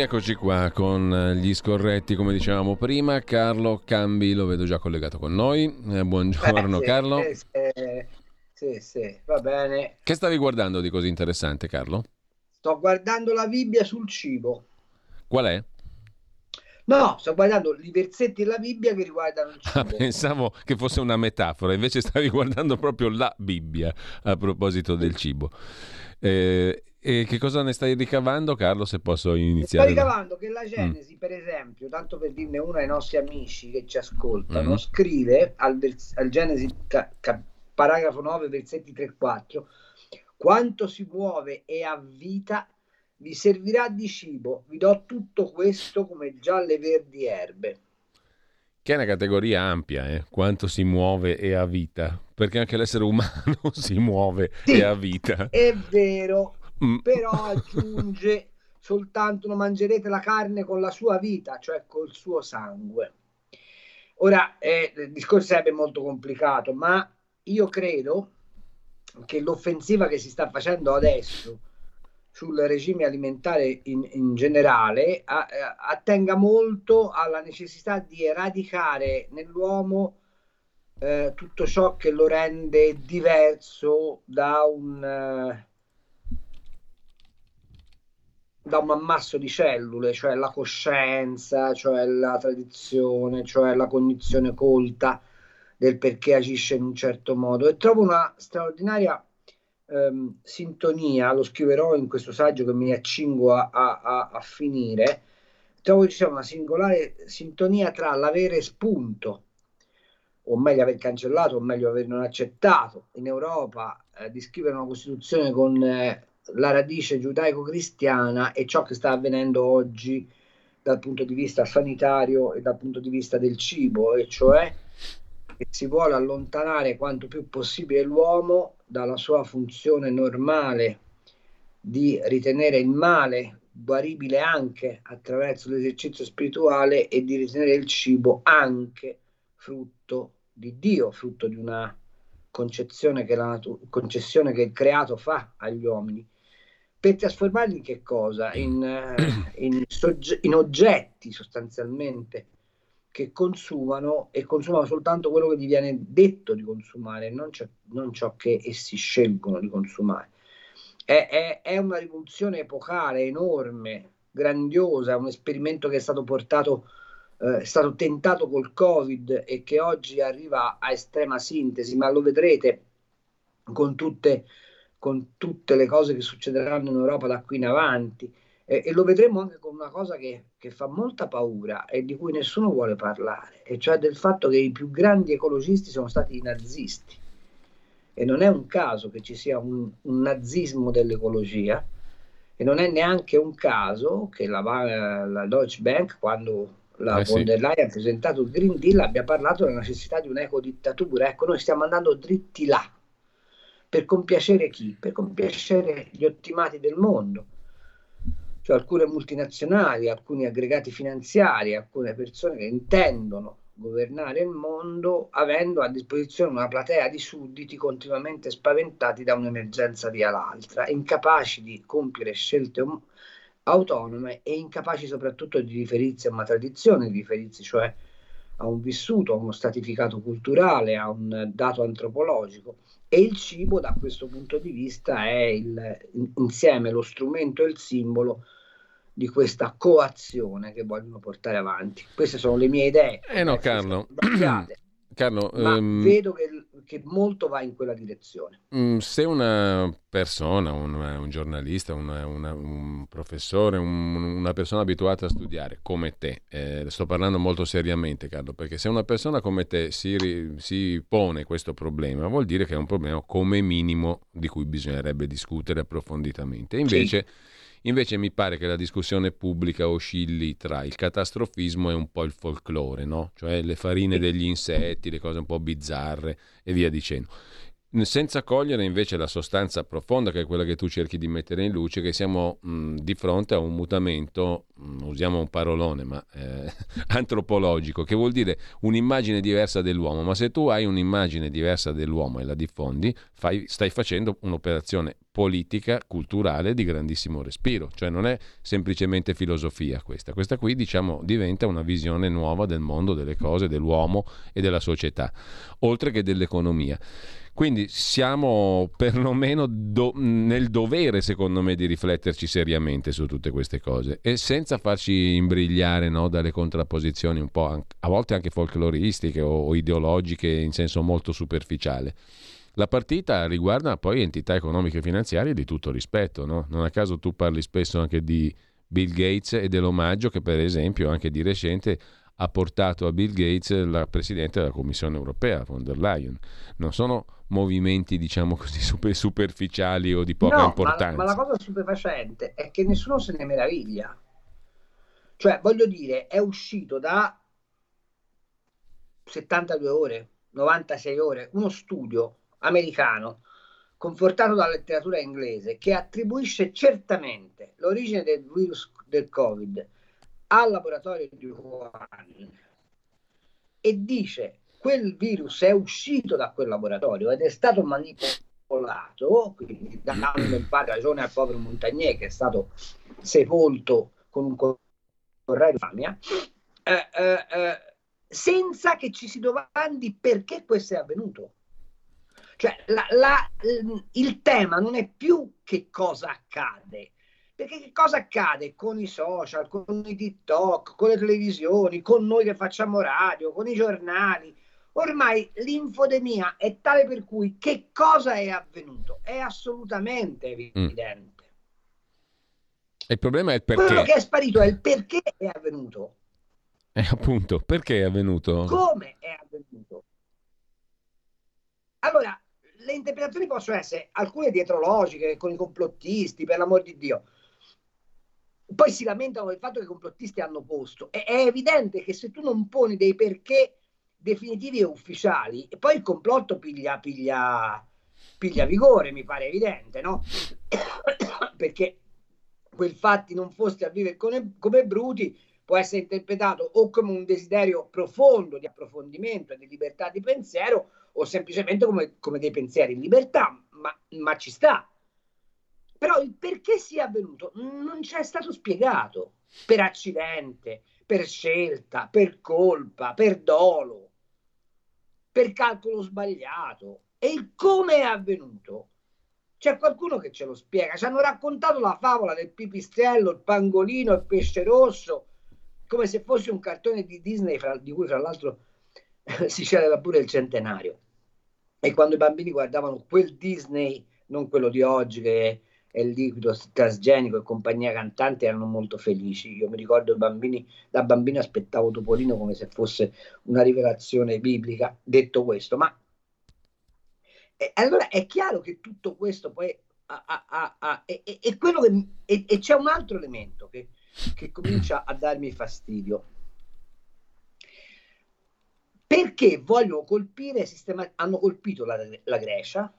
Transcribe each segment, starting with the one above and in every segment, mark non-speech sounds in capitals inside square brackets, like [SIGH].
Rieccoci qua con gli scorretti, come dicevamo prima. Carlo Cambi lo vedo già collegato con noi. Eh, buongiorno Eh, sì, Carlo. eh, sì, sì, va bene. Che stavi guardando di così interessante, Carlo? Sto guardando la Bibbia sul cibo. Qual è? No, sto guardando i versetti della Bibbia che riguardano il Ah, cibo. pensavo che fosse una metafora, invece stavi [LAUGHS] guardando proprio la Bibbia a proposito del cibo. Eh, e che cosa ne stai ricavando, Carlo, se posso Sto iniziare? da- ricavando che la Genesi, per esempio, tanto per dirne uno ai nostri amici che ci ascoltano, Mhm. scrive al, vers- al Genesi ca- ca- paragrafo 9, versetti 3-4, quanto si muove e ha vita vi servirà di cibo, vi do tutto questo come gialle verdi erbe. Che è una categoria ampia, eh? quanto si muove e ha vita, perché anche l'essere umano [LAUGHS] si muove Sì. e ha vita. È vero, Mm. però aggiunge [LAUGHS] soltanto non mangerete la carne con la sua vita, cioè col suo sangue. Ora, eh, il discorso sarebbe molto complicato, ma io credo che l'offensiva che si sta facendo adesso sul regime alimentare in, in generale a- eh, attenga molto alla necessità di eradicare nell'uomo eh, tutto ciò che lo rende diverso da un, eh, da un ammasso di cellule, cioè la coscienza, cioè la tradizione, cioè la cognizione colta del perché agisce in un certo modo. E trovo una straordinaria ehm, sintonia, lo scriverò in questo saggio che mi accingo a, a- a- finire, trovo che ci sia una singolare sintonia tra l'avere spunto, o meglio aver cancellato, o meglio aver non accettato in Europa eh, di scrivere una Costituzione con eh, la radice giudaico-cristiana e ciò che sta avvenendo oggi dal punto di vista sanitario e dal punto di vista del cibo, e cioè che si vuole allontanare quanto più possibile l'uomo dalla sua funzione normale di ritenere il male guaribile anche attraverso l'esercizio spirituale e di ritenere il cibo anche frutto di Dio, frutto di una concezione che la natu- concessione che il creato fa agli uomini per trasformarli in che cosa? In, eh, in sogge- in oggetti sostanzialmente che consumano e consumano soltanto quello che gli viene detto di consumare, non, non ciò che essi scelgono di consumare. È, è- è una rivoluzione epocale, enorme, grandiosa, un esperimento che è stato portato, eh, è stato tentato col Covid e che oggi arriva a estrema sintesi, ma lo vedrete con tutte, con tutte le cose che succederanno in Europa da qui in avanti. E, e lo vedremo anche con una cosa che, che fa molta paura e di cui nessuno vuole parlare, e cioè del fatto che i più grandi ecologisti sono stati i nazisti. E non è un caso che ci sia un, un nazismo dell'ecologia, e non è neanche un caso che la, la Deutsche Bank, quando la Eh von der Leyen ha presentato il Green Deal, abbia parlato della necessità di un'ecodittatura. Ecco, noi stiamo andando dritti là. Per compiacere chi? Per compiacere gli ottimati del mondo cioè alcune multinazionali, alcuni aggregati finanziari, alcune persone che intendono governare il mondo avendo a disposizione una platea di sudditi continuamente spaventati da un'emergenza via l'altra, incapaci di compiere scelte om- autonome e incapaci soprattutto di riferirsi a una tradizione, di riferirsi cioè a un vissuto, a uno stratificato culturale, a un dato antropologico. E il cibo da questo punto di vista è il, insieme lo strumento e il simbolo di questa coazione che vogliono portare avanti. Queste sono le mie idee. Eh no, Carlo. Carlo, ma um, vedo che, che, molto va in quella direzione. Mm, se una persona, un, un giornalista, una, una, un professore, un, una persona abituata a studiare come te, eh, sto parlando molto seriamente Carlo, perché se una persona come te si, si pone questo problema, vuol dire che è un problema come minimo di cui bisognerebbe discutere approfonditamente. Invece... Sì Invece mi pare che la discussione pubblica oscilli tra il catastrofismo e un po' il folklore, no? cioè le farine degli insetti, le cose un po' bizzarre e via dicendo senza cogliere invece la sostanza profonda che è quella che tu cerchi di mettere in luce, che siamo mh, di fronte a un mutamento, mh, usiamo un parolone, ma eh, [LAUGHS] antropologico, che vuol dire un'immagine diversa dell'uomo, ma se tu hai un'immagine diversa dell'uomo e la diffondi, fai, stai facendo un'operazione politica, culturale di grandissimo respiro, cioè non è semplicemente filosofia questa, questa qui diciamo diventa una visione nuova del mondo, delle cose, dell'uomo e della società, oltre che dell'economia. Quindi siamo perlomeno do- nel dovere, secondo me, di rifletterci seriamente su tutte queste cose e senza farci imbrigliare no, dalle contrapposizioni un po' anche, a volte anche folcloristiche o, o ideologiche in senso molto superficiale. La partita riguarda poi entità economiche e finanziarie di tutto rispetto, no? Non a caso tu parli spesso anche di Bill Gates e dell'omaggio che per esempio anche di recente ha portato a Bill Gates la Presidente della Commissione europea, von der Leyen. Non sono movimenti, diciamo così, [LAUGHS] super, superficiali o di poca no, importanza. Ma, ma la cosa stupefacente è che nessuno se ne meraviglia. Cioè, voglio dire, è uscito da 72 ore, 96 ore, uno studio americano confortato dalla letteratura inglese che attribuisce certamente l'origine del virus del Covid al laboratorio di Wuhan e dice quel virus è uscito da quel laboratorio ed è stato manipolato, quindi dando in parte [CLEARS THROAT] ragione al povero Montagnier che è stato sepolto con un correio di famia, eh, eh, eh, senza che ci si domandi perché questo è avvenuto. Cioè, la, la, il tema non è più che cosa accade, perché che cosa accade con i social, con i TikTok, con le televisioni, con noi che facciamo radio, con i giornali? Ormai l'infodemia è tale per cui che cosa è avvenuto? È assolutamente evidente. Mm. Il problema è il perché. Quello che è sparito è il perché è avvenuto. Eh, appunto, perché è avvenuto? Come è avvenuto? Allora, le interpretazioni possono essere alcune dietrologiche con i complottisti, per l'amor di Dio poi si lamentano del fatto che i complottisti hanno posto. È, è, evidente che se tu non poni dei perché definitivi e ufficiali, e poi il complotto piglia, piglia, piglia vigore, mi pare evidente, no? [COUGHS] Perché quel fatti non foste a vivere come, come bruti può essere interpretato o come un desiderio profondo di approfondimento e di libertà di pensiero o semplicemente come, come dei pensieri in libertà, ma, ma ci sta però il perché sia avvenuto non ci è stato spiegato per accidente, per scelta, per colpa, per dolo, per calcolo sbagliato e il come è avvenuto. C'è qualcuno che ce lo spiega. Ci hanno raccontato la favola del pipistrello, il pangolino, il pesce rosso, come se fosse un cartone di Disney, fra, di cui fra l'altro [LAUGHS] si celebra pure il centenario. E quando i bambini guardavano quel Disney, non quello di oggi che e liquido trasgenico e compagnia cantante erano molto felici. Io mi ricordo bambini, da bambino aspettavo Topolino come se fosse una rivelazione biblica, detto questo. Ma e, allora è chiaro che tutto questo poi ha, è, è, è, quello che... E, e, c'è un altro elemento che, che comincia a darmi fastidio. Perché vogliono colpire, sistema, hanno colpito la, la Grecia,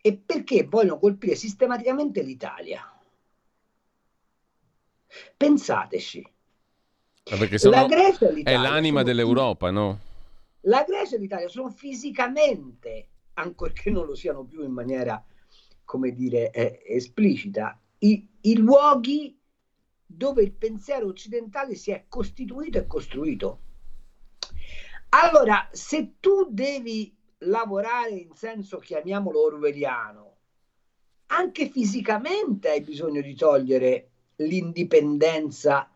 e perché vogliono colpire sistematicamente l'Italia. Pensateci. La Grecia e l'Italia è l'anima dell'Europa, no? La Grecia e l'Italia sono fisicamente, ancorché non lo siano più in maniera, come dire, eh, esplicita, i, i luoghi dove il pensiero occidentale si è costituito e costruito. Allora, se tu devi lavorare in senso, chiamiamolo orwelliano, anche fisicamente hai bisogno di togliere l'indipendenza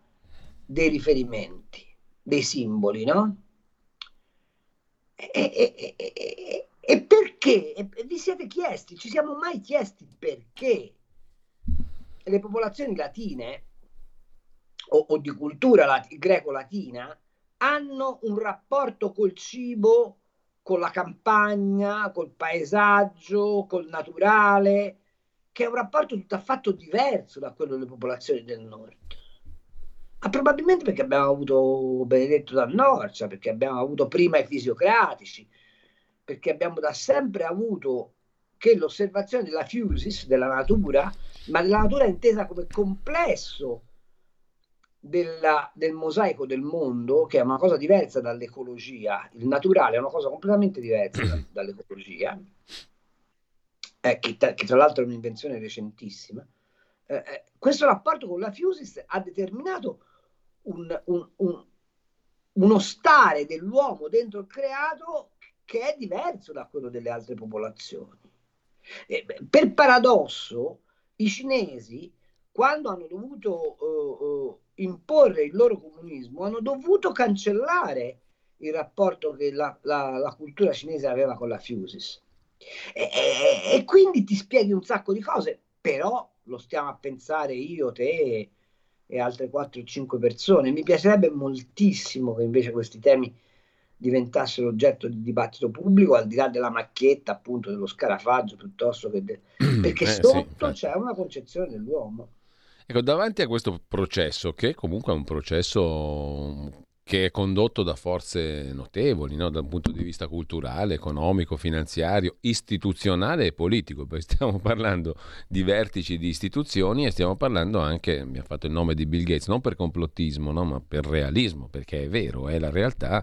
dei riferimenti, dei simboli, no? E, e, e, e perché? vi siete chiesti, ci siamo mai chiesti perché le popolazioni latine o, o di cultura lat- greco-latina hanno un rapporto col cibo, con la campagna, col paesaggio, col naturale, che è un rapporto tutt'affatto diverso da quello delle popolazioni del nord. Ma probabilmente perché abbiamo avuto Benedetto da Norcia, perché abbiamo avuto prima i fisiocratici, perché abbiamo da sempre avuto che l'osservazione della fusis, della natura, ma della natura intesa come complesso della, del mosaico del mondo, che è una cosa diversa dall'ecologia, il naturale è una cosa completamente diversa da, [CLEARS THROAT] dall'ecologia, eh, che, che, tra l'altro è un'invenzione recentissima, eh, eh, questo rapporto con la Fusis ha determinato un, un, un, uno stare dell'uomo dentro il creato che è diverso da quello delle altre popolazioni. Eh, per paradosso, i cinesi, quando hanno dovuto uh, uh, imporre il loro comunismo, hanno dovuto cancellare il rapporto che la, la, la cultura cinese aveva con la Fusis. E, e, e, quindi ti spieghi un sacco di cose, però lo stiamo a pensare io, te e altre 4 o 5 persone. Mi piacerebbe moltissimo che invece questi temi diventassero oggetto di dibattito pubblico al di là della macchietta appunto dello scarafaggio piuttosto che de... [CLEARS THROAT] perché eh, sotto sì, c'è una concezione dell'uomo ecco davanti a questo processo che comunque è un processo che è condotto da forze notevoli no? dal punto di vista culturale, economico, finanziario, istituzionale e politico, perché stiamo parlando di vertici di istituzioni e stiamo parlando anche, mi ha fatto il nome di Bill Gates, non per complottismo, no? ma per realismo, perché è vero, è la realtà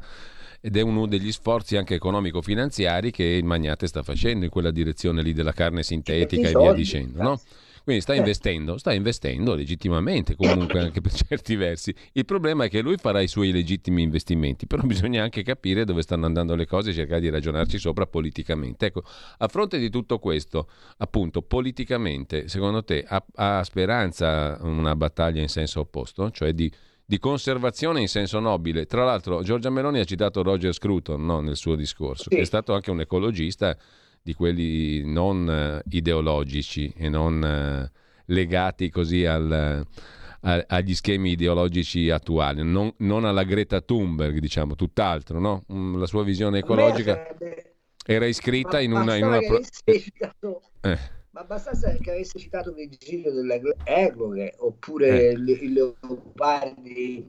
ed è uno degli sforzi anche economico-finanziari che il Magnate sta facendo in quella direzione lì della carne sintetica e via dicendo. No? Quindi sta investendo, sta investendo legittimamente comunque [COUGHS] anche per certi versi. Il problema è che lui farà i suoi legittimi investimenti, però [LAUGHS] bisogna anche capire dove stanno andando le cose e cercare di ragionarci sopra politicamente. Ecco, a fronte di tutto questo, appunto, politicamente, secondo te ha, ha speranza una battaglia in senso opposto, cioè di di conservazione in senso nobile. Tra l'altro Giorgia Meloni ha citato Roger Scruton no, nel suo discorso, sì. che è stato anche un ecologista di quelli non uh, ideologici e non uh, legati così al, uh, agli schemi ideologici attuali, non, non, alla Greta Thunberg, diciamo, tutt'altro, no? Mm, la sua visione ecologica era iscritta in una... In una pro... eh. Ma bastasse che avesse citato Virgilio delle Egloghe oppure eh. i leopardi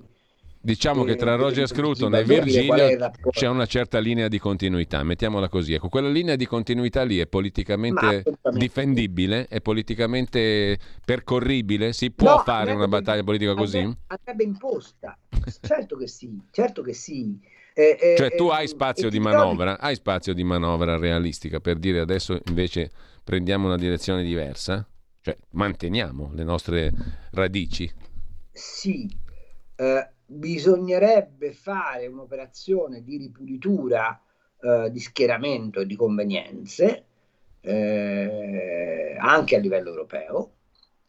Diciamo che tra Roger Scruton e Virgilio c'è una certa linea di continuità, mettiamola così. Ecco, quella linea di continuità lì è politicamente difendibile, è politicamente percorribile? Si può no, fare una battaglia politica così? Andrebbe imposta, certo che sì, certo che sì. Eh, eh, cioè tu hai spazio di manovra, hai spazio di manovra realistica per dire adesso invece prendiamo una direzione diversa? Cioè manteniamo le nostre radici? Sì, eh, bisognerebbe fare un'operazione di ripulitura eh, di schieramento e di convenienze eh, anche a livello europeo,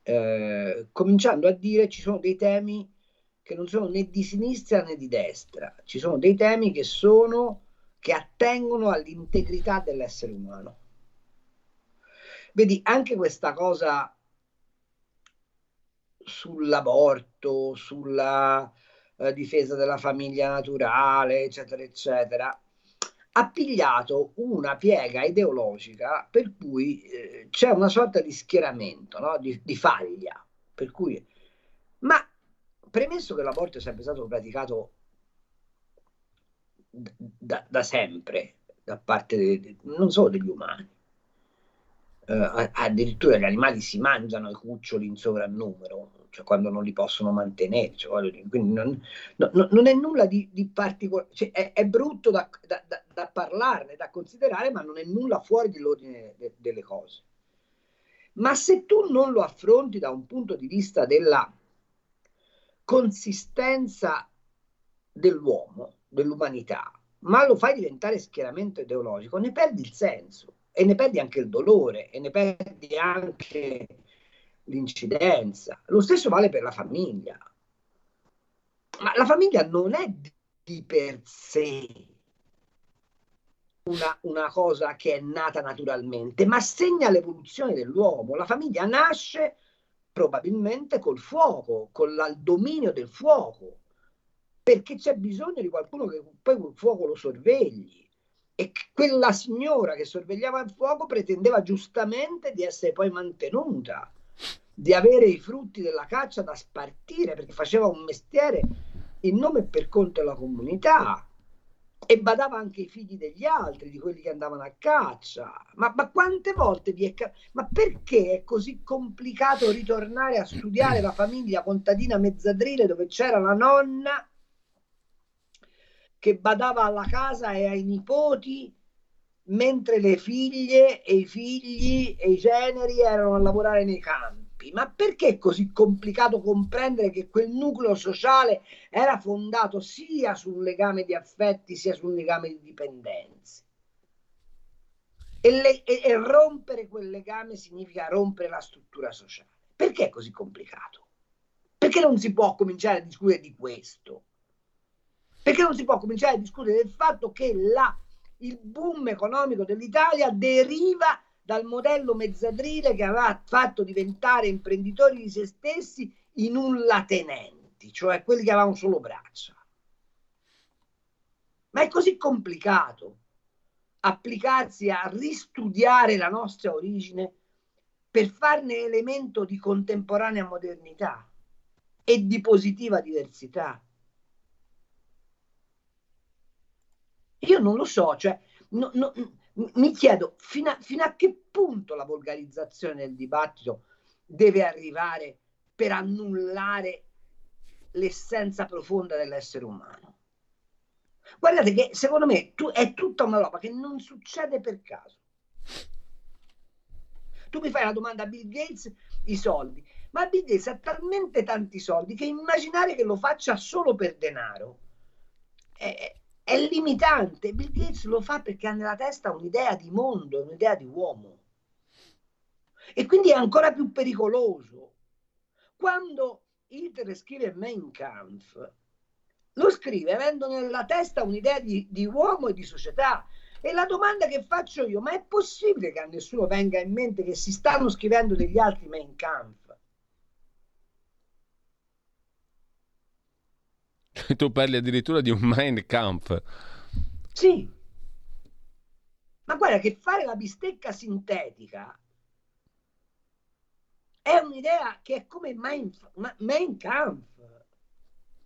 eh, cominciando a dire ci sono dei temi che non sono né di sinistra né di destra, ci sono dei temi che sono che attengono all'integrità dell'essere umano. Vedi, anche questa cosa sull'aborto, sulla eh, difesa della famiglia naturale, eccetera, eccetera, ha pigliato una piega ideologica per cui eh, c'è una sorta di schieramento, no? di, di, faglia. Per cui... Ma premesso che l'aborto è sempre stato praticato da, da sempre da parte de, non solo degli umani, eh, addirittura gli animali si mangiano i cuccioli in sovrannumero, cioè quando non li possono mantenere. Cioè, quindi non, no, non, è nulla di, di particolare, cioè, è, è, brutto da, da, da, da, parlarne, da considerare, ma non è nulla fuori dell'ordine de, delle cose. Ma se tu non lo affronti da un punto di vista della consistenza dell'uomo, dell'umanità, ma lo fai diventare schieramento ideologico, ne perdi il senso e ne perdi anche il dolore e ne perdi anche l'incidenza. Lo stesso vale per la famiglia. Ma la famiglia non è di per sé una, una, cosa che è nata naturalmente, ma segna l'evoluzione dell'uomo. La famiglia nasce probabilmente col fuoco, con il dominio del fuoco, perché c'è bisogno di qualcuno che poi quel fuoco lo sorvegli. E quella signora che sorvegliava il fuoco pretendeva giustamente di essere poi mantenuta, di avere i frutti della caccia da spartire, perché faceva un mestiere in nome e per conto della comunità e badava anche i figli degli altri, di quelli che andavano a caccia. Ma, ma quante volte vi è... Ma perché è così complicato ritornare a studiare la famiglia contadina mezzadrile dove c'era la nonna che badava alla casa e ai nipoti mentre le figlie e i figli e i generi erano a lavorare nei campi? Ma perché è così complicato comprendere che quel nucleo sociale era fondato sia sul legame di affetti sia sul legame di dipendenze? E, le, e, e rompere quel legame significa rompere la struttura sociale. Perché è così complicato? Perché non si può cominciare a discutere di questo? Perché non si può cominciare a discutere del fatto che la, il boom economico dell'Italia deriva dal modello mezzadrile che aveva fatto diventare imprenditori di se stessi i nullatenenti, cioè quelli che avevano solo braccia. Ma è così complicato applicarsi a ristudiare la nostra origine per farne elemento di contemporanea modernità e di positiva diversità. Io non lo so, cioè, no, no, mi chiedo fino a, fino a che punto la volgarizzazione del dibattito deve arrivare per annullare l'essenza profonda dell'essere umano. Guardate che secondo me tu, è tutta una roba che non succede per caso. Tu mi fai la domanda a Bill Gates, i soldi, ma Bill Gates ha talmente tanti soldi che immaginare che lo faccia solo per denaro è, è limitante. Bill Gates lo fa perché ha nella testa un'idea di mondo, un'idea di uomo. E quindi è ancora più pericoloso. Quando Hitler scrive Mein Kampf, lo scrive avendo nella testa un'idea di, di uomo e di società. E la domanda che faccio io, ma è possibile che a nessuno venga in mente che si stanno scrivendo degli altri Mein Kampf? [LAUGHS] tu parli addirittura di un Mein Kampf. Sì. Ma guarda che fare la bistecca sintetica è un'idea che è come Mein, Mein Kampf.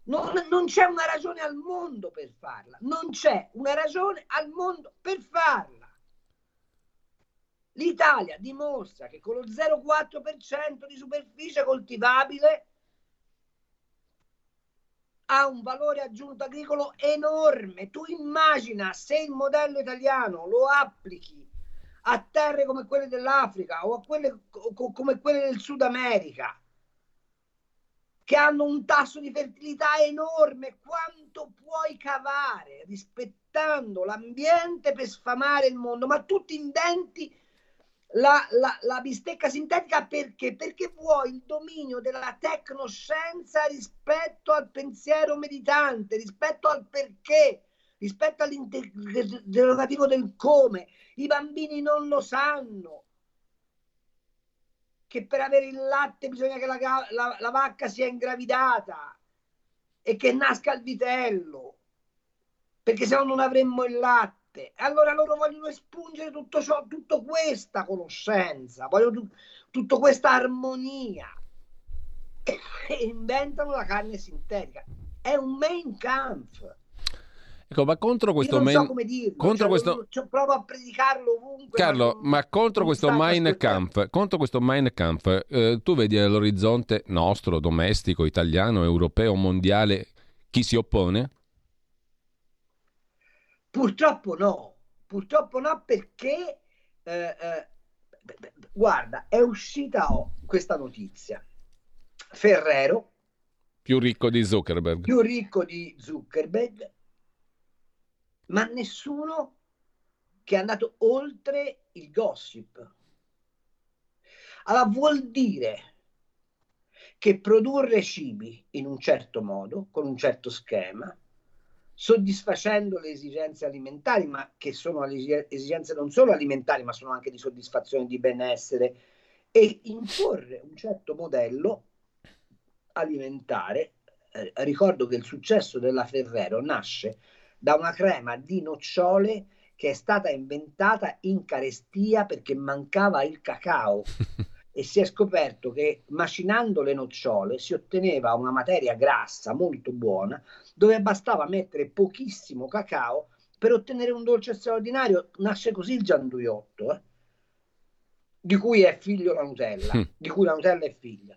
Non, non, c'è una ragione al mondo per farla. Non c'è una ragione al mondo per farla. L'Italia dimostra che con lo 0,4% di superficie coltivabile ha un valore aggiunto agricolo enorme. Tu immagina se il modello italiano lo applichi a terre come quelle dell'Africa o a quelle come quelle del Sud America, che hanno un tasso di fertilità enorme, quanto puoi cavare rispettando l'ambiente per sfamare il mondo? Ma tutti indenti la, la, la, bistecca sintetica perché? Perché vuoi il dominio della tecnoscienza rispetto al pensiero meditante, rispetto al perché, rispetto all'interrogativo del come. I bambini non lo sanno che per avere il latte bisogna che la, la, la vacca sia ingravidata e che nasca il vitello, perché se no non avremmo il latte parte. Allora loro vogliono espungere tutto ciò, tutta questa conoscenza, vogliono tu, tutta questa armonia e, e [LAUGHS] inventano la carne sintetica. È un main camp. Ecco, ma contro questo main... so contro cioè, questo... Cioè, provo a predicarlo ovunque. Carlo, ma, ma contro, questo Mein Kampf, contro questo Mein Kampf, eh, tu vedi all'orizzonte nostro, domestico, italiano, europeo, mondiale, chi si oppone? Purtroppo no, purtroppo no perché, eh, eh, guarda, è uscita oh, questa notizia. Ferrero, più ricco di Zuckerberg, più ricco di Zuckerberg, ma nessuno che è andato oltre il gossip. Allora vuol dire che produrre cibi in un certo modo, con un certo schema, soddisfacendo le esigenze alimentari, ma che sono esigenze non solo alimentari, ma sono anche di soddisfazione di benessere, e imporre un certo modello alimentare. Eh, ricordo che il successo della Ferrero nasce da una crema di nocciole che è stata inventata in carestia perché mancava il cacao. [LAUGHS] e si è scoperto che macinando le nocciole si otteneva una materia grassa molto buona dove bastava mettere pochissimo cacao per ottenere un dolce straordinario. Nasce così il gianduiotto, eh? di cui è figlio la Nutella, mm. di cui la Nutella è figlia.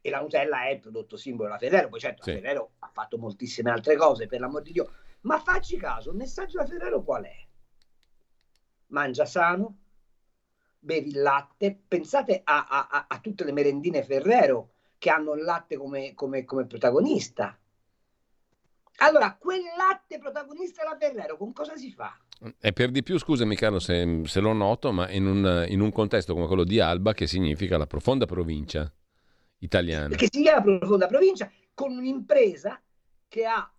E la Nutella è il prodotto simbolo della Ferrero, poi certo sì. la Ferrero ha fatto moltissime altre cose, per l'amor di Dio. Ma facci caso, il messaggio della Ferrero qual è? Mangia sano, bevi il latte, pensate a, a, a, tutte le merendine Ferrero che hanno il latte come, come, come protagonista. Allora, quel latte protagonista della Ferrero, con cosa si fa? E per di più, scusami Carlo se, se lo noto, ma in un, in un, contesto come quello di Alba, che significa la profonda provincia italiana. Che significa la profonda provincia, con un'impresa che ha,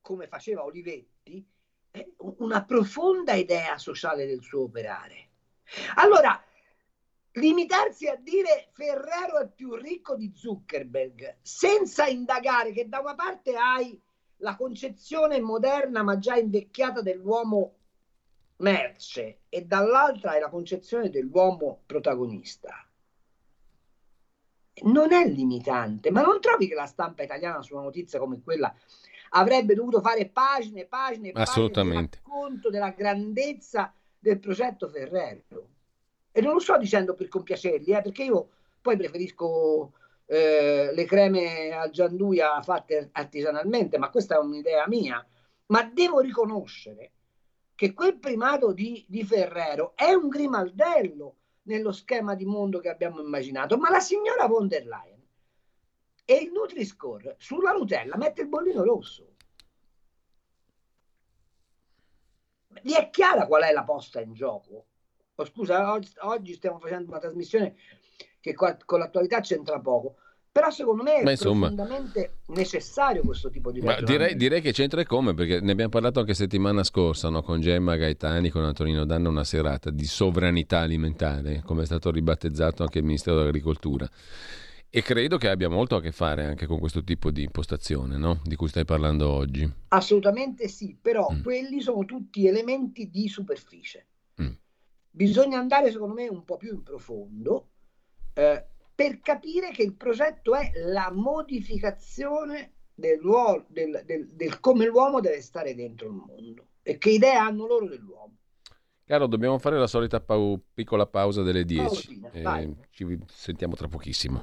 come faceva Olivetti, eh, una profonda idea sociale del suo operare. Allora, limitarsi a dire Ferrero è più ricco di Zuckerberg, senza indagare che da una parte hai la concezione moderna ma già invecchiata dell'uomo merce e dall'altra hai la concezione dell'uomo protagonista. Non è limitante, ma non trovi che la stampa italiana su una notizia come quella avrebbe dovuto fare pagine e pagine e pagine di racconto della grandezza del progetto Ferrero. E non lo sto dicendo per compiacerli, eh, perché io poi preferisco eh, le creme al gianduia fatte artigianalmente, ma questa è un'idea mia. Ma devo riconoscere che quel primato di, di Ferrero è un grimaldello nello schema di mondo che abbiamo immaginato, ma la signora von der Leyen e il Nutri-Score sulla Nutella mette il bollino rosso. Vi è chiara qual è la posta in gioco? Oh, scusa, oggi, stiamo facendo una trasmissione che con l'attualità c'entra poco. Però secondo me è insomma, profondamente necessario questo tipo di Ma direi, direi, che c'entra e come, perché ne abbiamo parlato anche settimana scorsa no? con Gemma Gaetani, con Antonino Danna, una serata di sovranità alimentare, come è stato ribattezzato anche il Ministero dell'Agricoltura. E credo che abbia molto a che fare anche con questo tipo di impostazione no? di cui stai parlando oggi. Assolutamente sì, però mm. quelli sono tutti elementi di superficie. Mm. Bisogna andare, secondo me, un po' più in profondo eh, per capire che il progetto è la modificazione del, del, del, del come l'uomo deve stare dentro il mondo e che idee hanno loro dell'uomo. Caro, dobbiamo fare la solita pau- piccola pausa delle 10. Eh, ci sentiamo tra pochissimo.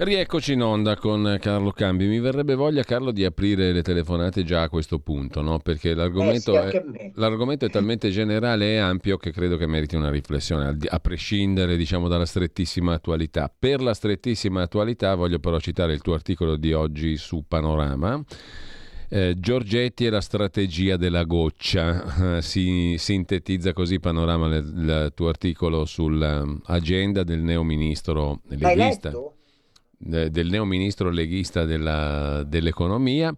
Rieccoci in onda con Carlo Cambi. Mi verrebbe voglia, Carlo, di aprire le telefonate già a questo punto, no? perché l'argomento, eh sì, è, l'argomento, è, talmente generale e ampio che credo che meriti una riflessione, a prescindere diciamo, dalla strettissima attualità. Per la strettissima attualità voglio però citare il tuo articolo di oggi su Panorama. Eh, Giorgetti e la strategia della goccia. Eh, [LAUGHS] si sintetizza così panorama il tuo articolo sull'agenda del neo ministro leghista. letto? Del neo ministro leghista della, dell'economia.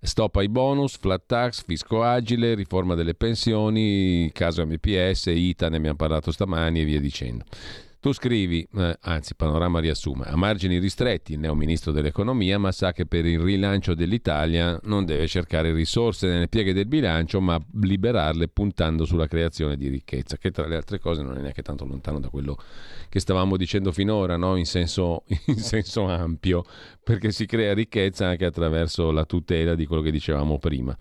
Stop ai bonus, flat tax, fisco agile, riforma delle pensioni, caso MPS, ITA, ne abbiamo parlato stamani e via dicendo. Tu scrivi, eh, anzi Panorama riassume, a margini ristretti il neo ministro dell'economia, ma sa che per il rilancio dell'Italia non deve cercare risorse nelle pieghe del bilancio, ma liberarle puntando sulla creazione di ricchezza, che tra le altre cose non è neanche tanto lontano da quello che stavamo dicendo finora, no? in, senso, [LAUGHS] in senso ampio, perché si crea ricchezza anche attraverso la tutela di quello che dicevamo prima.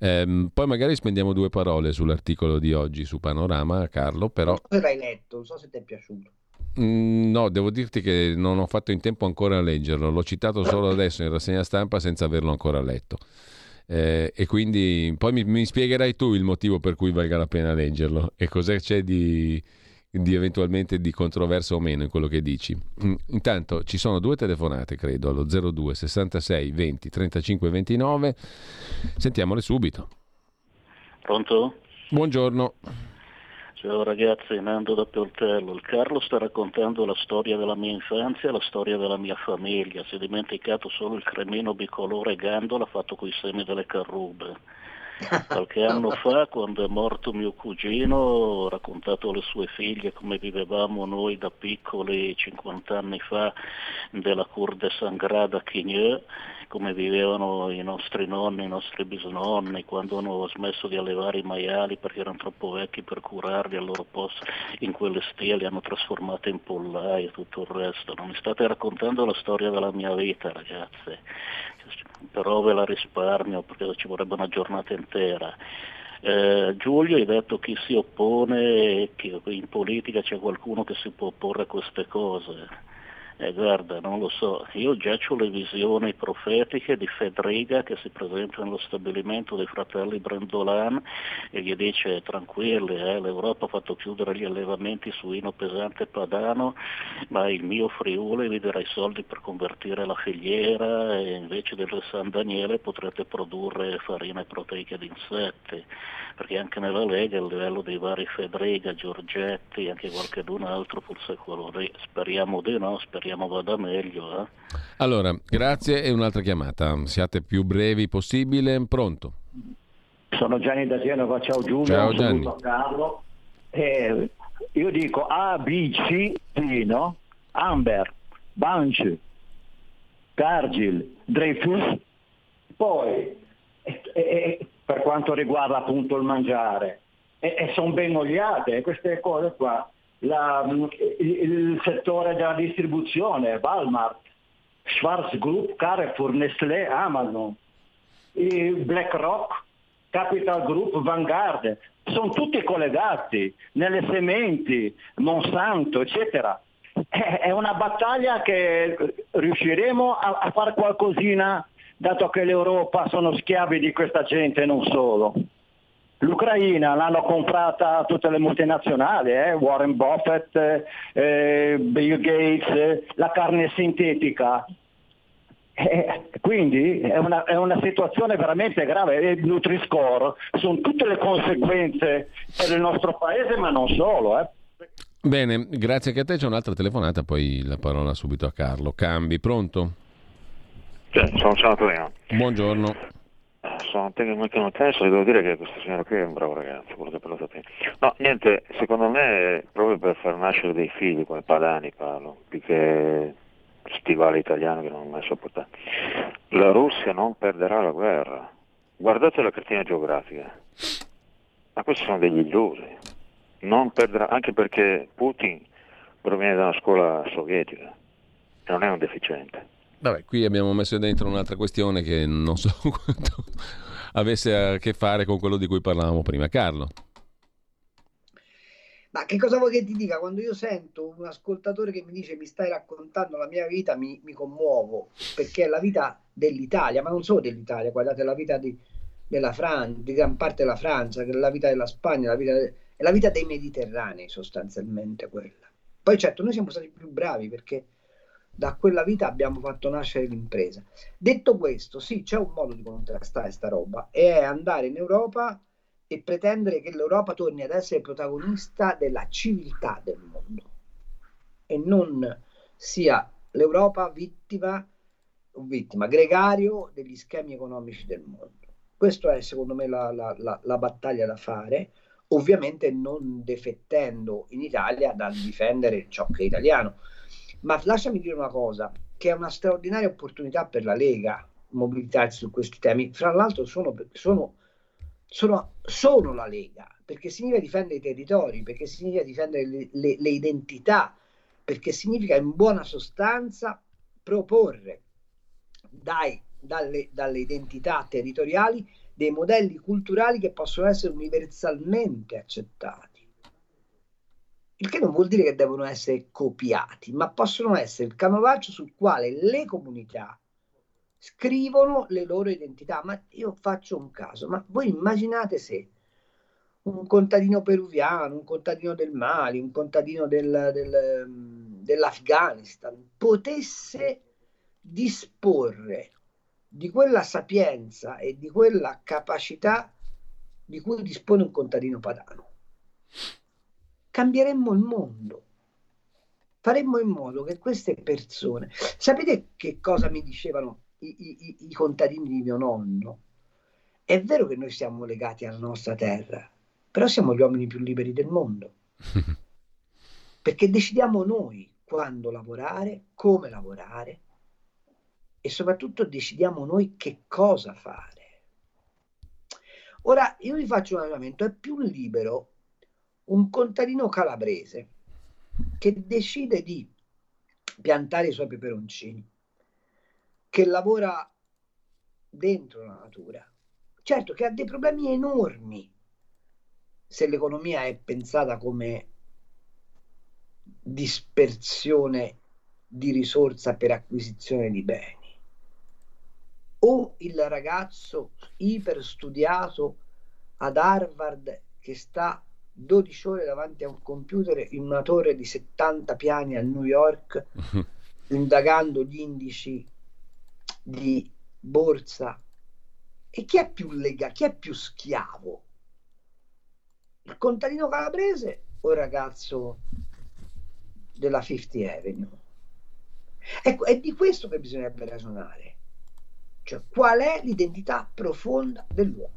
Ehm, poi magari spendiamo due parole sull'articolo di oggi su Panorama, Carlo, però... Se l'hai letto, non so se ti è piaciuto. Mm, no, devo dirti che non ho fatto in tempo ancora a leggerlo, l'ho citato solo [LAUGHS] adesso in rassegna stampa senza averlo ancora letto. Eh, e quindi poi mi, mi, spiegherai tu il motivo per cui valga la pena leggerlo e cosa c'è di, di eventualmente di controverso o meno in quello che dici. Mm, intanto ci sono due telefonate, credo, allo 02 66 20 35 29. Sentiamole subito. Pronto? Buongiorno. Ciao ragazzi, Nando da Pioltello. Il Carlo sta raccontando la storia della mia infanzia la storia della mia famiglia. Si è dimenticato solo il cremino bicolore gandola fatto con i semi delle carrube. Qualche anno fa, quando è morto mio cugino, ho raccontato alle sue figlie come vivevamo noi da piccoli 50 anni fa della Cour de Sangrada Quigneux, come vivevano i nostri nonni, i nostri bisnonni, quando hanno smesso di allevare i maiali perché erano troppo vecchi per curarli, al loro posto in quelle stie li hanno trasformati in pollai e tutto il resto. Non mi state raccontando la storia della mia vita, ragazzi però ve la risparmio perché ci vorrebbe una giornata intera. Eh, Giulio hai detto chi si oppone, che in politica c'è qualcuno che si può opporre a queste cose. Eh, guarda, non lo so, io già ho le visioni profetiche di Federica che si presenta nello stabilimento dei fratelli Brendolan e gli dice tranquilli, eh, l'Europa ha fatto chiudere gli allevamenti suino pesante padano, ma il mio Friuli vi darà i soldi per convertire la filiera e invece del San Daniele potrete produrre farina e proteiche di insetti, perché anche nella Lega il livello dei vari Federica, Giorgetti, anche qualcun altro, forse quello lì, speriamo di no, speriamo speriamo vada meglio. Eh? Allora, grazie e un'altra chiamata. Siate più brevi possibile. Pronto? Sono Gianni da Genova, ciao Giulio, ciao Gianni. Carlo. Eh, io dico A, B, C, D, no? Amber, Bunch, Cargill, Dreyfus, poi eh, eh, per quanto riguarda appunto il mangiare, e sono ben oliate queste cose qua la, il settore della distribuzione, Walmart, Schwarz Group, Carrefour, Nestlé, Amazon, BlackRock, Capital Group, Vanguard, sono tutti collegati nelle sementi, Monsanto, eccetera. È una battaglia che riusciremo a, a fare qualcosina, dato che l'Europa sono schiavi di questa gente non solo. L'Ucraina l'hanno comprata tutte le multinazionali, eh? Warren Buffett, eh, Bill Gates, eh, la carne sintetica. Eh, quindi è una, è una, situazione veramente grave e il Nutri-Score sono tutte le conseguenze per il nostro paese ma non solo. Eh. Bene, grazie che a te c'è un'altra telefonata, poi la parola subito a Carlo. Cambi, pronto? Cioè, sono Ciao Buongiorno tecnicamente non testo e devo dire che questo signore qui è un bravo ragazzo, quello che parlo sapere. No, niente, secondo me proprio per far nascere dei figli come Padani parlo, più che stivale italiano che non ho mai sopportato. La Russia non perderà la guerra. Guardate la cartina geografica. Ma questi sono degli illusi. Non perderà, anche perché Putin proviene da una scuola sovietica non è un deficiente. Vabbè, qui abbiamo messo dentro un'altra questione che non so [LAUGHS] quanto avesse a che fare con quello di cui parlavamo prima. Carlo. Ma che cosa vuoi che ti dica? Quando io sento un ascoltatore che mi dice mi stai raccontando la mia vita, mi, mi commuovo, perché è la vita dell'Italia, ma non solo dell'Italia, guardate la vita di, della Francia, di gran parte della Francia, la vita della Spagna, la vita è la vita dei Mediterranei sostanzialmente quella. Poi certo, noi siamo stati più bravi perché da quella vita abbiamo fatto nascere l'impresa. Detto questo, sì, c'è un modo di contrastare sta roba, e è andare in Europa e pretendere che l'Europa torni ad essere protagonista della civiltà del mondo e non sia l'Europa vittima, vittima gregario degli schemi economici del mondo. Questa è secondo me la, la, la, la battaglia da fare ovviamente non defettendo in Italia dal difendere ciò che è italiano. Ma lasciami dire una cosa, che è una straordinaria opportunità per la Lega mobilitarsi su questi temi. Fra l'altro sono, sono, sono, sono la Lega, perché significa difendere i territori, perché significa difendere le, le, le identità, perché significa in buona sostanza proporre dai, dalle, dalle identità territoriali dei modelli culturali che possono essere universalmente accettati. Il che non vuol dire che devono essere copiati, ma possono essere il canovaccio sul quale le comunità scrivono le loro identità. Ma io faccio un caso, ma voi immaginate se un contadino peruviano, un contadino del Mali, un contadino del, del, dell'Afghanistan potesse disporre di quella sapienza e di quella capacità di cui dispone un contadino padano. Cambieremmo il mondo. Faremmo in modo che queste persone... Sapete che cosa mi dicevano i, i, i contadini di mio nonno? È vero che noi siamo legati alla nostra terra, però siamo gli uomini più liberi del mondo. [LAUGHS] Perché decidiamo noi quando lavorare, come lavorare, e soprattutto decidiamo noi che cosa fare. Ora io vi faccio un ragionamento, è più libero un contadino calabrese che decide di piantare i suoi peperoncini, che lavora dentro la natura, certo che ha dei problemi enormi. Se l'economia è pensata come dispersione di risorsa per acquisizione di beni o il ragazzo iper studiato ad Harvard che sta 12 ore davanti a un computer in una torre di 70 piani a New York [LAUGHS] indagando gli indici di borsa e chi è più lega, chi è più schiavo? Il contadino calabrese o il ragazzo della Fifth Avenue? Ecco, è di questo che bisognerebbe ragionare cioè, qual è l'identità profonda dell'uomo?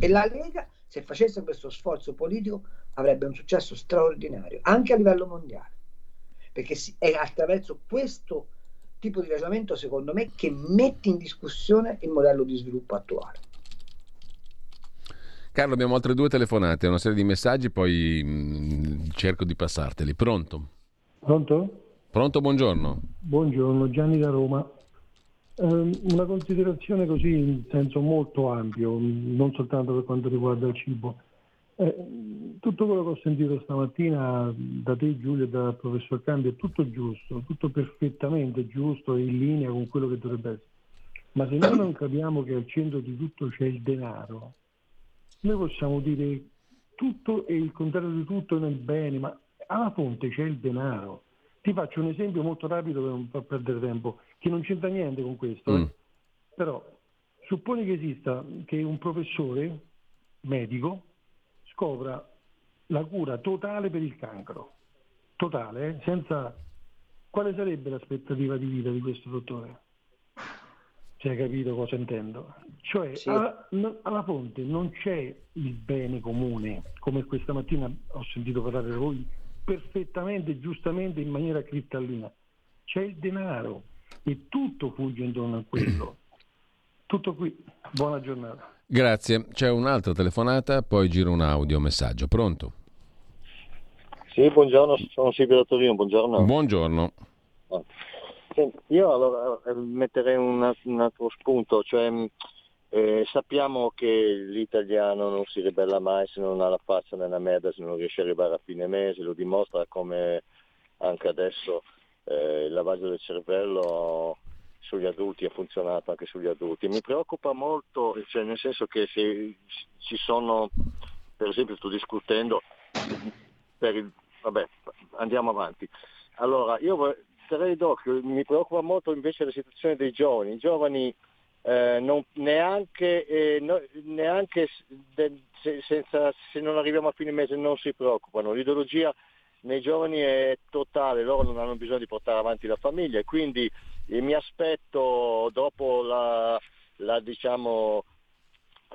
E la Lega, se facesse questo sforzo politico, avrebbe un successo straordinario, anche a livello mondiale. Perché è attraverso questo tipo di ragionamento, secondo me, che mette in discussione il modello di sviluppo attuale. Carlo, abbiamo altre due telefonate, una serie di messaggi, poi mh, mm, cerco di passarteli. Pronto? Pronto? Pronto, buongiorno. Buongiorno, Gianni da Roma. Ehm, una considerazione così in senso molto ampio, non soltanto per quanto riguarda il cibo. Eh, tutto quello che ho sentito stamattina da te Giulio e dal professor Cambi è tutto giusto, tutto perfettamente giusto e in linea con quello che dovrebbe essere. Ma se noi non capiamo che al centro di tutto c'è il denaro, noi possiamo dire tutto e il contrario di tutto nel bene, ma alla fonte c'è il denaro. Ti faccio un esempio molto rapido per non far perdere tempo, che non c'entra niente con questo, mm. eh? però supponi che esista che un professore medico scopra la cura totale per il cancro, totale, eh? senza... Quale sarebbe l'aspettativa di vita di questo dottore? Se hai capito cosa intendo? Cioè, sì. alla, alla, fonte non c'è il bene comune, come questa mattina ho sentito parlare da voi perfettamente, giustamente, in maniera cristallina. C'è il denaro e tutto fugge intorno a quello. [CLEARS THROAT] Tutto qui, buona giornata. Grazie, c'è un'altra telefonata, poi giro un audio messaggio. Pronto? Sì, buongiorno, sono Silvio da Torino, buongiorno. Buongiorno. Ah. Io allora eh, metterei un, un altro spunto, cioè eh, sappiamo che l'italiano non si ribella mai se non ha la faccia nella merda, se non riesce a arrivare a fine mese, lo dimostra come anche adesso eh, il lavaggio del cervello sugli adulti ha funzionato anche sugli adulti. Mi preoccupa molto, cioè nel senso che se ci sono, per esempio sto discutendo per il, vabbè, andiamo avanti. Allora, io sarei d'occhio, mi preoccupa molto invece la situazione dei giovani. I giovani eh, non, neanche, eh, no, neanche de, se, senza, se non arriviamo a fine mese non si preoccupano. L'ideologia nei giovani è totale, loro non hanno bisogno di portare avanti la famiglia e quindi eh, mi aspetto dopo la, la, diciamo,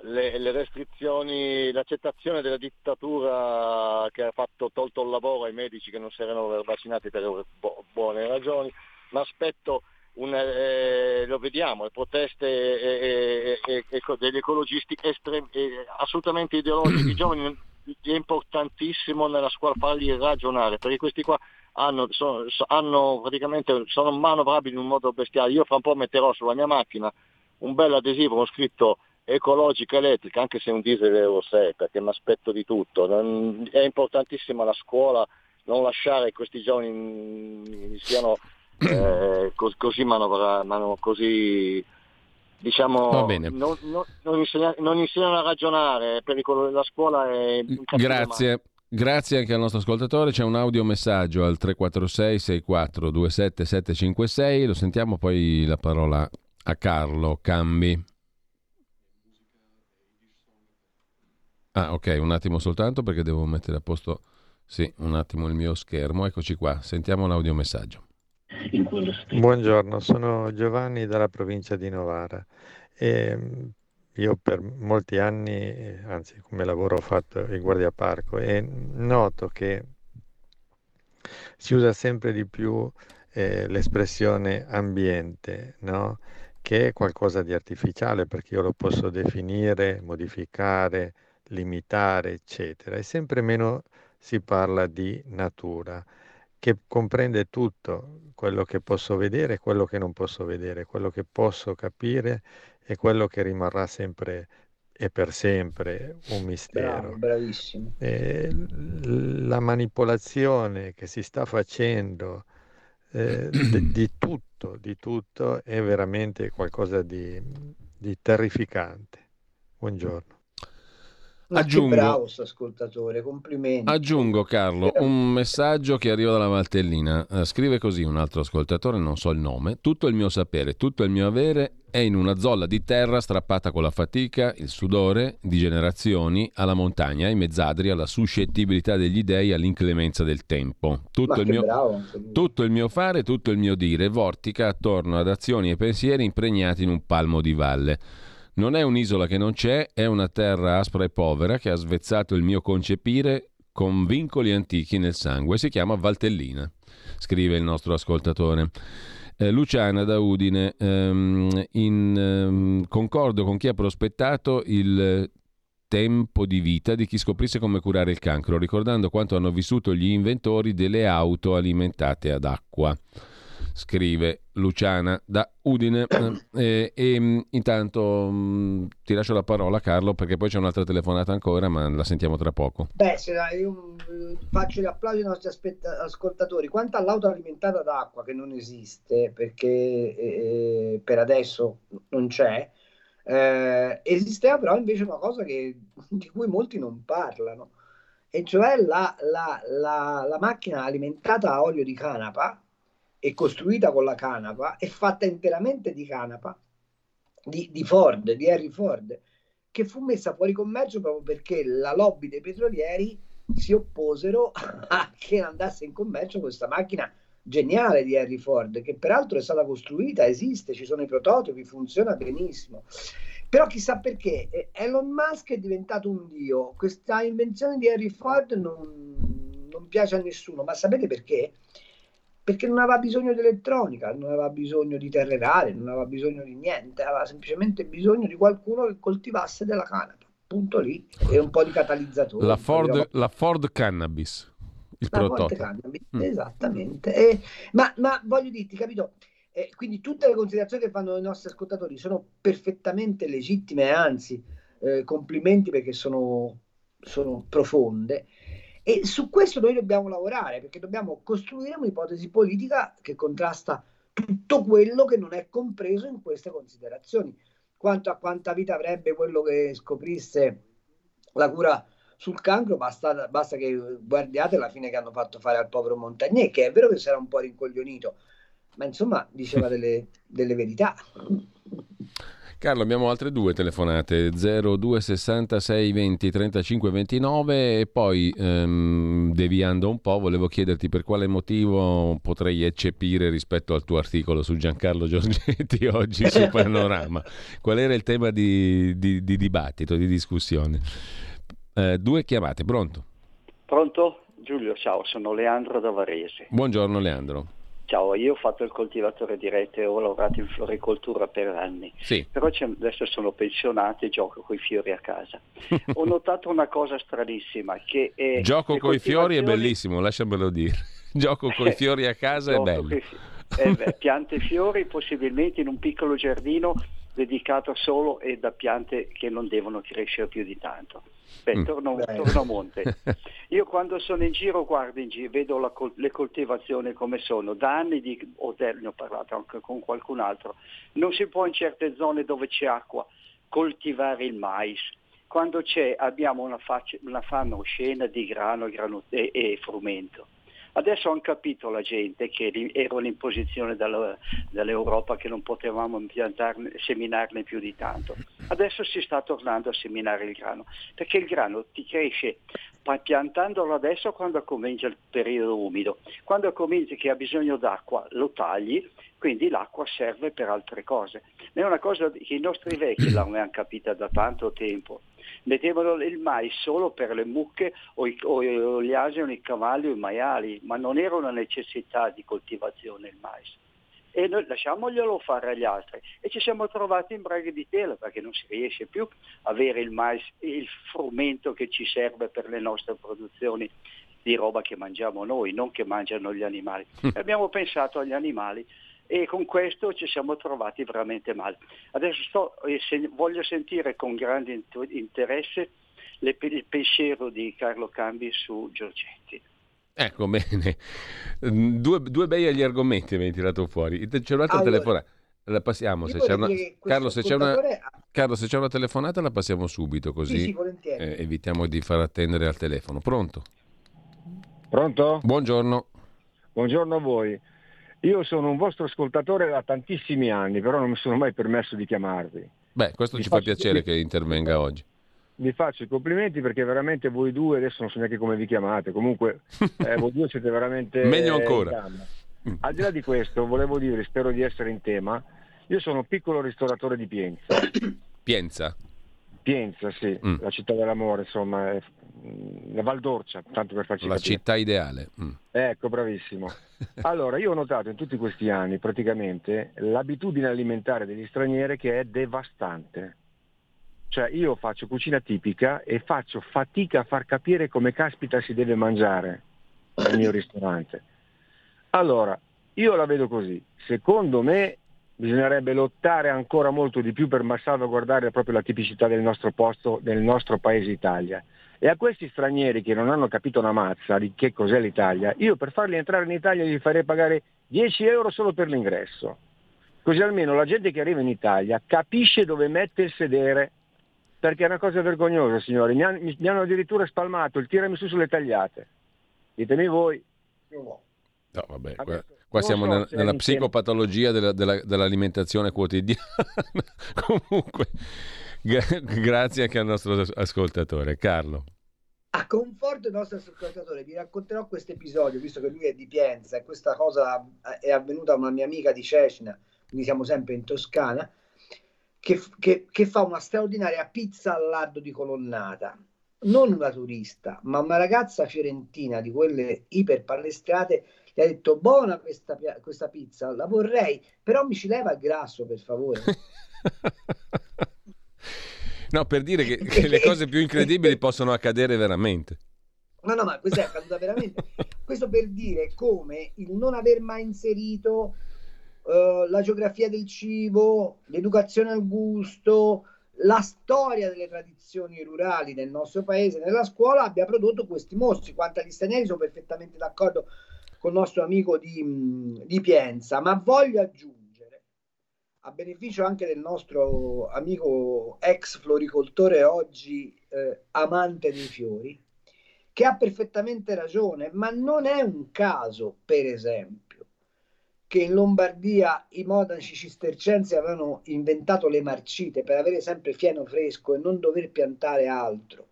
le, le, restrizioni, l'accettazione della dittatura che ha fatto tolto il lavoro ai medici che non si erano vaccinati per buone ragioni, ma aspetto una, eh, lo vediamo, le proteste eh, eh, degli ecologisti estrem- assolutamente ideologici, i giovani è importantissimo nella scuola farli ragionare, perché questi qua hanno, sono, hanno praticamente, sono manovrabili in un modo bestiale. Io fra un po' metterò sulla mia macchina un bel adesivo con scritto ecologica elettrica, anche se è un diesel Euro 6, perché mi aspetto di tutto. È importantissima la scuola, non lasciare che questi giovani siano [CLEARS THROAT] eh, così, manovra, così diciamo, non, non, non, insegna, non, insegnano a ragionare, pericolo della scuola è Grazie. Grazie anche al nostro ascoltatore, c'è un audiomessaggio al 346 64 27 756, lo sentiamo poi la parola a Carlo Cambi. Ah ok, un attimo soltanto perché devo mettere a posto, sì, un attimo il mio schermo, eccoci qua, sentiamo l'audiomessaggio. Buongiorno, sono Giovanni dalla provincia di Novara. E mm, io per molti anni, anzi come lavoro ho fatto il guardiaparco e noto che si usa sempre di più eh, l'espressione ambiente, no? che è qualcosa di artificiale perché io lo posso definire, modificare, limitare, eccetera, e sempre meno si parla di natura che comprende tutto, quello che posso vedere e quello che non posso vedere, quello che posso capire e quello che rimarrà sempre e per sempre un mistero. Bravo, bravissimo. E la manipolazione che si sta facendo eh, di, [CLEARS THROAT] di, tutto, di tutto è veramente qualcosa di, di terrificante. Buongiorno. Ma aggiungo, bravo ascoltatore, complimenti. Aggiungo Carlo un messaggio che arriva dalla Valtellina. Uh, scrive così un altro ascoltatore, non so il nome. Tutto il mio sapere, tutto il mio avere è in una zolla di terra strappata con la fatica, il sudore di generazioni alla montagna, ai mezzadri, alla suscettibilità degli dei, all'inclemenza del tempo. Tutto, il mio, bravo, tutto il mio fare, tutto il mio dire vortica attorno ad azioni e pensieri impregnati in un palmo di valle. Non è un'isola che non c'è, è una terra aspra e povera che ha svezzato il mio concepire con vincoli antichi nel sangue. Si chiama Valtellina, scrive il nostro ascoltatore. Eh, Luciana da Udine, ehm, in, ehm, concordo con chi ha prospettato il tempo di vita di chi scoprisse come curare il cancro, ricordando quanto hanno vissuto gli inventori delle auto alimentate ad acqua scrive Luciana da Udine. [COUGHS] Eh, e, mm, intanto mh, mm, ti lascio la parola Carlo perché poi c'è un'altra telefonata ancora ma la sentiamo tra poco. Beh, io mm, faccio gli applausi ai nostri aspetta- ascoltatori. Quanto all'auto alimentata d'acqua che non esiste perché eh, per adesso non c'è, eh, esisteva però invece una cosa che, [LAUGHS] di cui molti non parlano e cioè la, la, la, la macchina alimentata a olio di canapa è costruita con la canapa, è fatta interamente di canapa, di, di Ford, di Harry Ford, che fu messa fuori commercio proprio perché la lobby dei petrolieri si opposero [LAUGHS] a che andasse in commercio questa macchina geniale di Harry Ford, che peraltro è stata costruita, esiste, ci sono i prototipi, funziona benissimo. Però chissà perché eh, Elon Musk è diventato un dio, questa invenzione di Harry Ford non, non piace a nessuno, ma sapete perché? Perché non aveva bisogno di elettronica, non aveva bisogno di terre rare, non aveva bisogno di niente, aveva semplicemente bisogno di qualcuno che coltivasse della canapa. Punto lì, e un po' di catalizzatore. La Ford, la Ford Cannabis, il la prototipo. Cannabis, mm. Esattamente. E, ma, ma, voglio dirti, capito? Eh, quindi tutte le considerazioni che fanno i nostri ascoltatori sono perfettamente legittime, anzi, eh, complimenti perché sono, sono profonde. E su questo noi dobbiamo lavorare perché dobbiamo costruire un'ipotesi politica che contrasta tutto quello che non è compreso in queste considerazioni. Quanto a quanta vita avrebbe quello che scoprisse la cura sul cancro, basta, basta che guardiate la fine che hanno fatto fare al povero Montagnier, che è vero che si era un po' rincoglionito, ma insomma diceva delle, delle verità. Carlo, abbiamo altre due telefonate, 0266 20 35 29 e poi ehm, deviando un po' volevo chiederti per quale motivo potrei eccepire rispetto al tuo articolo su Giancarlo Giorgetti [LAUGHS] oggi su [LAUGHS] Panorama. Qual era il tema di, di, di dibattito, di discussione? Eh, due chiamate, pronto? Pronto? Giulio, ciao, sono Leandro da Varese. Buongiorno Leandro. Ciao, io ho fatto il coltivatore di rete e ho lavorato in floricoltura per anni, sì. però adesso sono pensionato e gioco con i fiori a casa. [LAUGHS] ho notato una cosa stranissima, che è Gioco con i fiori è bellissimo, lasciamelo dire. [LAUGHS] Gioco con i fiori a casa è bello. Eh beh, piante e fiori possibilmente in un piccolo giardino dedicato solo e da piante che non devono crescere più di tanto. Beh, mm. torno, torno, a monte. [LAUGHS] Io quando sono in giro guardo in giro, vedo la, le coltivazioni come sono. Da anni di hotel, ne ho parlato anche con qualcun altro, non si può in certe zone dove c'è acqua coltivare il mais. Quando c'è abbiamo una, faccia, una fame oscena di grano, grano e, e frumento. Adesso hanno capito la gente che era un'imposizione dall'Europa che non potevamo seminarne più di tanto. Adesso si sta tornando a seminare il grano, perché il grano ti cresce piantandolo adesso quando comincia il periodo umido. Quando cominci che ha bisogno d'acqua lo tagli, quindi l'acqua serve per altre cose. È una cosa che i nostri vecchi l'hanno capita da tanto tempo mettevano il mais solo per le mucche o, i, o gli asini, i cavalli o i maiali, ma non era una necessità di coltivazione il mais. E noi lasciamoglielo fare agli altri. E ci siamo trovati in braghe di tela perché non si riesce più a avere il mais, il frumento che ci serve per le nostre produzioni di roba che mangiamo noi, non che mangiano gli animali. [LAUGHS] Abbiamo pensato agli animali e con questo ci siamo trovati veramente male. Adesso sto, se, voglio sentire con grande interesse le, il pensiero di Carlo Cambi su Giorgetti. Ecco, [LAUGHS] bene. Due, due bei agli argomenti mi hai tirato fuori. C'è un'altra allora, telefonata. La passiamo. Se c'è una... Carlo, se c'è una... Carlo, se c'è una telefonata la passiamo subito, così sì, sì, eh, evitiamo di far attendere al telefono. Pronto? Pronto? Buongiorno. Buongiorno a voi. Io sono un vostro ascoltatore da tantissimi anni, però non mi sono mai permesso di chiamarvi. Beh, questo mi ci fa piacere che intervenga oggi. Vi faccio i complimenti perché veramente voi due, adesso non so neanche come vi chiamate, comunque [LAUGHS] eh, voi due siete veramente... Meglio ancora. Al di là di questo, volevo dire, spero di essere in tema, io sono un piccolo ristoratore di Pienza. Pienza? Pienza, sì, mm. la città dell'amore, insomma, è la Val d'Orcia, tanto per farci La capire. città ideale. Mm. Ecco, bravissimo. [LAUGHS] Allora, io ho notato in tutti questi anni praticamente l'abitudine alimentare degli stranieri che è devastante. Cioè io faccio cucina tipica e faccio fatica a far capire come caspita si deve mangiare nel mio ristorante. Allora, io la vedo così. Secondo me bisognerebbe lottare ancora molto di più per salvaguardare proprio la tipicità del nostro posto, del nostro paese Italia. E a questi stranieri che non hanno capito una mazza di che cos'è l'Italia, io per farli entrare in Italia gli farei pagare 10 euro solo per l'ingresso. Così almeno la gente che arriva in Italia capisce dove mette il sedere, perché è una cosa vergognosa, signori. Mi, han, mi hanno addirittura spalmato il tiramisù sulle tagliate. Ditemi voi. No, vabbè, qua, qua siamo so nella, nella psicopatologia della, della, dell'alimentazione quotidiana. [LAUGHS] Comunque, grazie anche al nostro ascoltatore. Carlo. A conforto del nostro ascoltatore vi racconterò questo episodio, visto che lui è di Pienza e questa cosa è avvenuta a una mia amica di Cecina, quindi siamo sempre in Toscana, che, che, che fa una straordinaria pizza al lardo di colonnata. Non una turista, ma una ragazza fiorentina di quelle iperpalestrate gli ha detto buona questa, questa pizza, la vorrei, però mi ci leva il grasso per favore. [LAUGHS] No, per dire che, che le cose più incredibili possono accadere veramente. No, no, ma questa è accaduta veramente. Questo per dire come il non aver mai inserito uh, la geografia del cibo, l'educazione al gusto, la storia delle tradizioni rurali nel nostro paese, nella scuola, abbia prodotto questi mostri. Quanto agli stranieri sono perfettamente d'accordo con il nostro amico di, di Pienza, ma voglio aggiungere a beneficio anche del nostro amico ex floricoltore, oggi eh, amante dei fiori, che ha perfettamente ragione, ma non è un caso, per esempio, che in Lombardia i monaci cistercensi avevano inventato le marcite per avere sempre fieno fresco e non dover piantare altro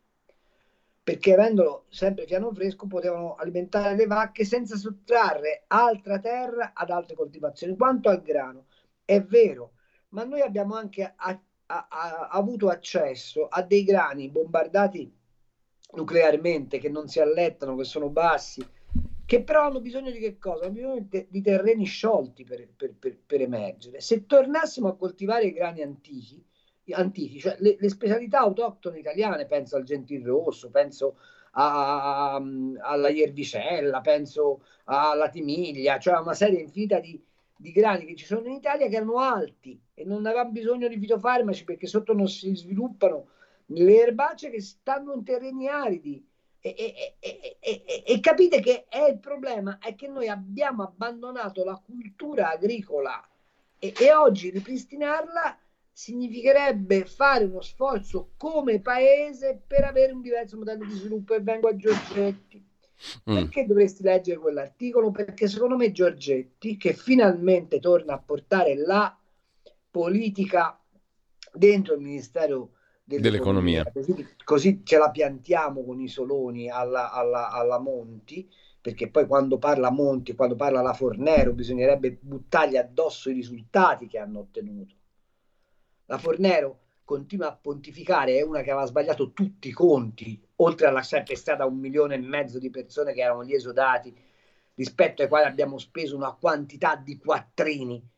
perché avendo sempre fieno fresco potevano alimentare le vacche senza sottrarre altra terra ad altre coltivazioni. Quanto al grano, è vero, ma noi abbiamo anche a, a, a, avuto accesso a dei grani bombardati nuclearmente che non si allettano, che sono bassi, che però hanno bisogno di che cosa? Hanno bisogno di, terreni sciolti per, per, per, per, emergere. Se tornassimo a coltivare i grani antichi, antichi, cioè le, le specialità autoctone italiane, penso al gentil rosso, penso a, a, alla iervicella, penso alla timiglia, cioè una serie infinita di, di grani che ci sono in Italia che erano alti e non avevano bisogno di fitofarmaci perché sotto non si sviluppano le erbacee che stanno in terreni aridi. E, e, e, e, capite che è il problema è che noi abbiamo abbandonato la cultura agricola e, oggi ripristinarla significherebbe fare uno sforzo come paese per avere un diverso modello di sviluppo e vengo a Giorgetti. Mm. Perché dovresti leggere quell'articolo? Perché secondo me Giorgetti, che finalmente torna a portare la politica dentro il Ministero dell'Economia, così, così, ce la piantiamo con i soloni alla, alla, alla Monti, perché poi quando parla Monti, quando parla la Fornero, bisognerebbe buttargli addosso i risultati che hanno ottenuto la Fornero continua a pontificare, è una che aveva sbagliato tutti i conti, oltre alla sempre stata un milione e mezzo di persone che erano gli esodati, rispetto ai quali abbiamo speso una quantità di quattrini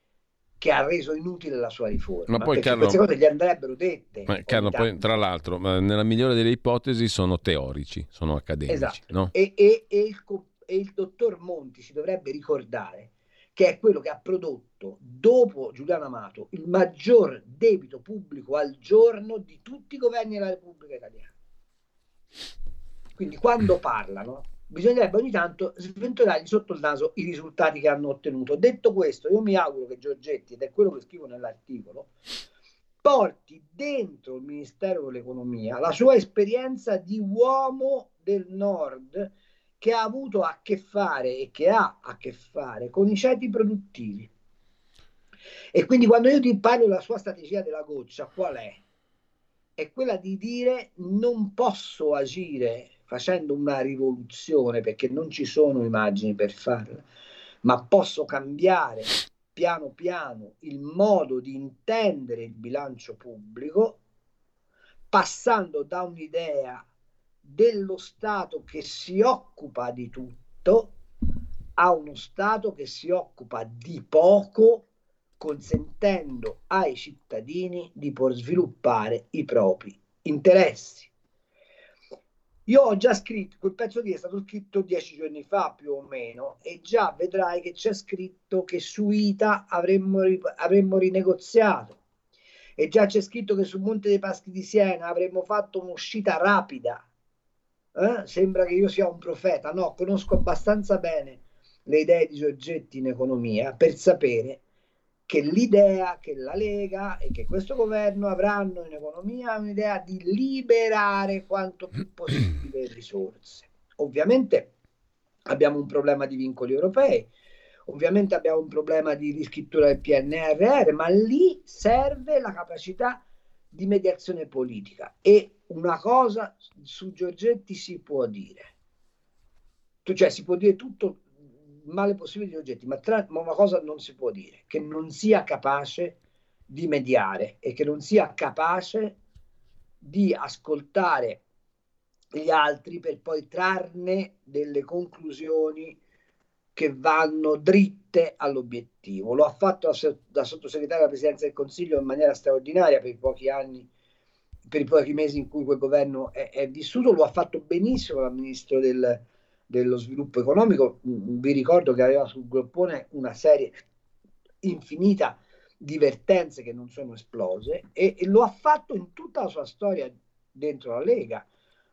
che ha reso inutile la sua riforma. Ma poi Carlo, queste cose gli andrebbero dette. Ma Carlo, poi, tra l'altro, nella migliore delle ipotesi sono teorici, sono accademici. Esatto. No? E, e, e, il, e il dottor Monti si dovrebbe ricordare che è quello che ha prodotto dopo Giuliano Amato il maggior debito pubblico al giorno di tutti i governi della Repubblica Italiana. Quindi quando parlano bisognerebbe ogni tanto sventolare sotto il naso i risultati che hanno ottenuto. Detto questo, io mi auguro che Giorgetti, ed è quello che scrivo nell'articolo, porti dentro il Ministero dell'Economia la sua esperienza di uomo del Nord che ha avuto a che fare e che ha a che fare con i ceti produttivi. E quindi quando io ti parlo della sua strategia della goccia, qual è? È quella di dire non posso agire facendo una rivoluzione perché non ci sono immagini per farla, ma posso cambiare piano piano il modo di intendere il bilancio pubblico passando da un'idea dello Stato che si occupa di tutto a uno Stato che si occupa di poco, consentendo ai cittadini di poter sviluppare i propri interessi. Io ho già scritto, quel pezzo lì è stato scritto dieci giorni fa più o meno e già vedrai che c'è scritto che su ITA avremmo, avremmo rinegoziato e già c'è scritto che su Monte dei Paschi di Siena avremmo fatto un'uscita rapida eh? sembra che io sia un profeta. No, conosco abbastanza bene le idee di Giorgetti in economia per sapere che l'idea che la Lega e che questo governo avranno in economia è un'idea di liberare quanto più possibile [CLEARS THROAT] risorse. Ovviamente abbiamo un problema di vincoli europei, ovviamente abbiamo un problema di riscrittura del PNRR, ma lì serve la capacità di mediazione politica e una cosa su Giorgetti si può dire, cioè si può dire tutto male possibile di Giorgetti, ma, tra, ma una cosa non si può dire, che non sia capace di mediare e che non sia capace di ascoltare gli altri per poi trarne delle conclusioni che vanno dritte all'obiettivo. Lo ha fatto da sottosegretario alla Presidenza del Consiglio in maniera straordinaria per i pochi anni per i pochi mesi in cui quel governo è, è vissuto, lo ha fatto benissimo il ministro del, dello sviluppo economico. Mm, vi ricordo che aveva sul groppone una serie infinita di vertenze che non sono esplose e, e lo ha fatto in tutta la sua storia dentro la Lega.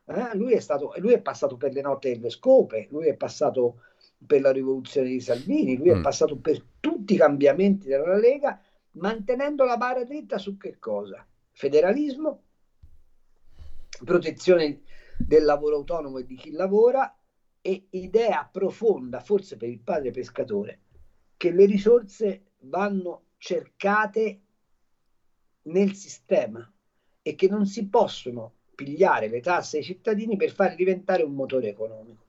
Eh? Lui, è stato, lui è passato per le notte delle scope, lui è passato per la rivoluzione di Salvini, lui mm. è passato per tutti i cambiamenti della Lega, mantenendo la barra dritta su che cosa? Federalismo, protezione del lavoro autonomo e di chi lavora e idea profonda, forse per il padre pescatore, che le risorse vanno cercate nel sistema e che non si possono pigliare le tasse ai cittadini per farli diventare un motore economico.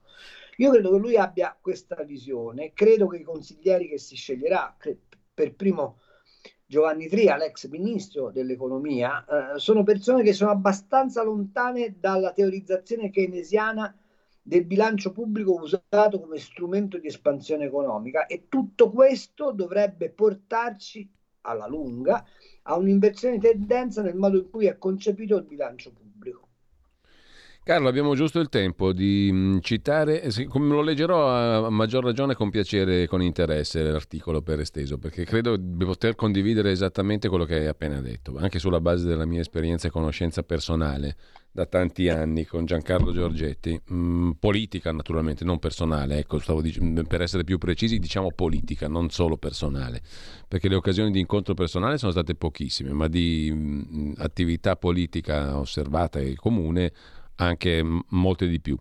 Io credo che lui abbia questa visione, credo che i consiglieri che si sceglierà, per primo Giovanni Tria, l'ex ministro dell'economia, eh, sono persone che sono abbastanza lontane dalla teorizzazione keynesiana del bilancio pubblico usato come strumento di espansione economica e tutto questo dovrebbe portarci alla lunga a un'inversione di tendenza nel modo in cui è concepito il bilancio pubblico. Carlo, abbiamo giusto il tempo di mm, citare, come lo leggerò a maggior ragione con piacere e con interesse l'articolo per esteso, perché credo di poter condividere esattamente quello che hai appena detto, anche sulla base della mia esperienza e conoscenza personale da tanti anni con Giancarlo Giorgetti, mm, politica naturalmente, non personale, ecco, stavo dic- mm, per essere più precisi diciamo politica, non solo personale, perché le occasioni di incontro personale sono state pochissime, ma di mh, attività politica osservata e comune anche molte di più.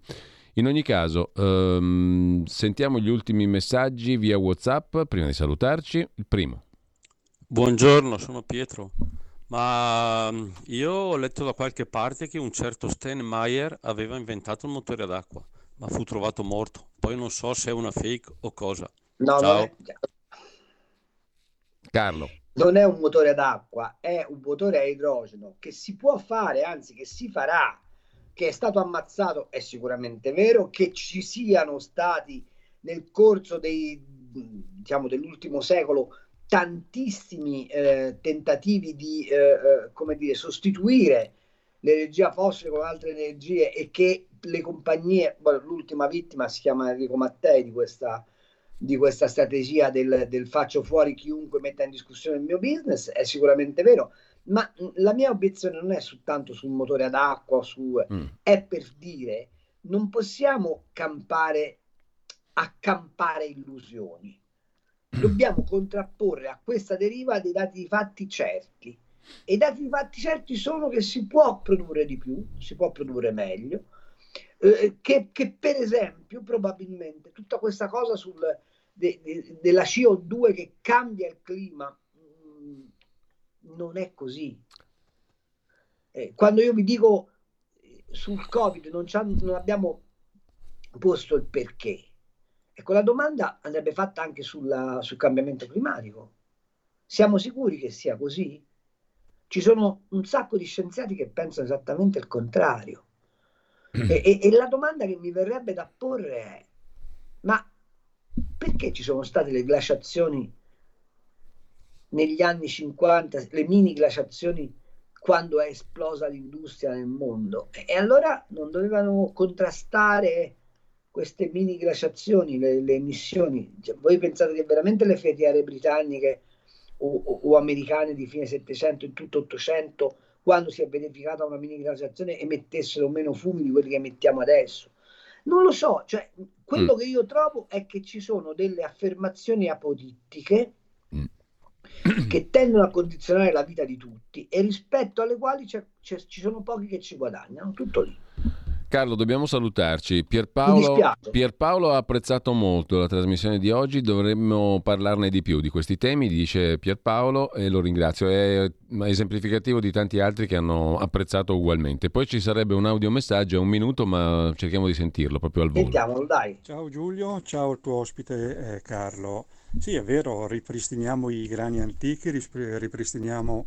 In ogni caso, um, sentiamo gli ultimi messaggi via WhatsApp prima di salutarci. Il primo. Buongiorno, sono Pietro. Ma io ho letto da qualche parte che un certo Steinmeier aveva inventato il motore d'acqua, ma fu trovato morto. Poi non so se è una fake o cosa. No, Ciao. È... Carlo. Non è un motore ad acqua, è un motore a idrogeno che si può fare, anzi che si farà che è stato ammazzato è sicuramente vero, che ci siano stati nel corso dei, diciamo, dell'ultimo secolo tantissimi eh, tentativi di eh, eh come dire, sostituire l'energia fossile con altre energie e che le compagnie, l'ultima vittima si chiama Enrico Mattei di questa, di questa strategia del, del faccio fuori chiunque metta in discussione il mio business, è sicuramente vero, ma la mia obiezione non è soltanto sul motore ad acqua, su, mm. è per dire non possiamo campare, accampare illusioni. Dobbiamo contrapporre a questa deriva dei dati di fatti certi. E i dati di fatti certi sono che si può produrre di più, si può produrre meglio, eh, che, che, per esempio probabilmente tutta questa cosa sul, de, de, della CO2 che cambia il clima non è così. Eh, quando io vi dico eh, sul Covid non, non abbiamo posto il perché, ecco la domanda andrebbe fatta anche sulla, sul cambiamento climatico. Siamo sicuri che sia così? Ci sono un sacco di scienziati che pensano esattamente il contrario. E, e, e la domanda che mi verrebbe da porre è, ma perché ci sono state le glaciazioni negli anni 50, le mini glaciazioni quando è esplosa l'industria nel mondo. E allora non dovevano contrastare queste mini glaciazioni, le, le emissioni. Cioè, voi pensate che veramente le ferriere britanniche o, o, o, americane di fine 700 in tutto 800, quando si è verificata una mini glaciazione, emettessero meno fumi di quelli che emettiamo adesso? Non lo so, cioè, quello mm. che io trovo è che ci sono delle affermazioni apodittiche [CLEARS THROAT] che tendono a condizionare la vita di tutti e rispetto alle quali c'è, c'è, ci sono pochi che ci guadagnano, tutto lì. Carlo, dobbiamo salutarci. Pierpaolo, Pierpaolo, ha apprezzato molto la trasmissione di oggi, dovremmo parlarne di più di questi temi, dice Pierpaolo e lo ringrazio. È esemplificativo di tanti altri che hanno apprezzato ugualmente. Poi ci sarebbe un audiomessaggio, un minuto, ma cerchiamo di sentirlo proprio al volo. Sentiamolo, dai. Ciao Giulio, ciao al tuo ospite eh, Carlo. Sì, è vero, ripristiniamo i grani antichi, ripristiniamo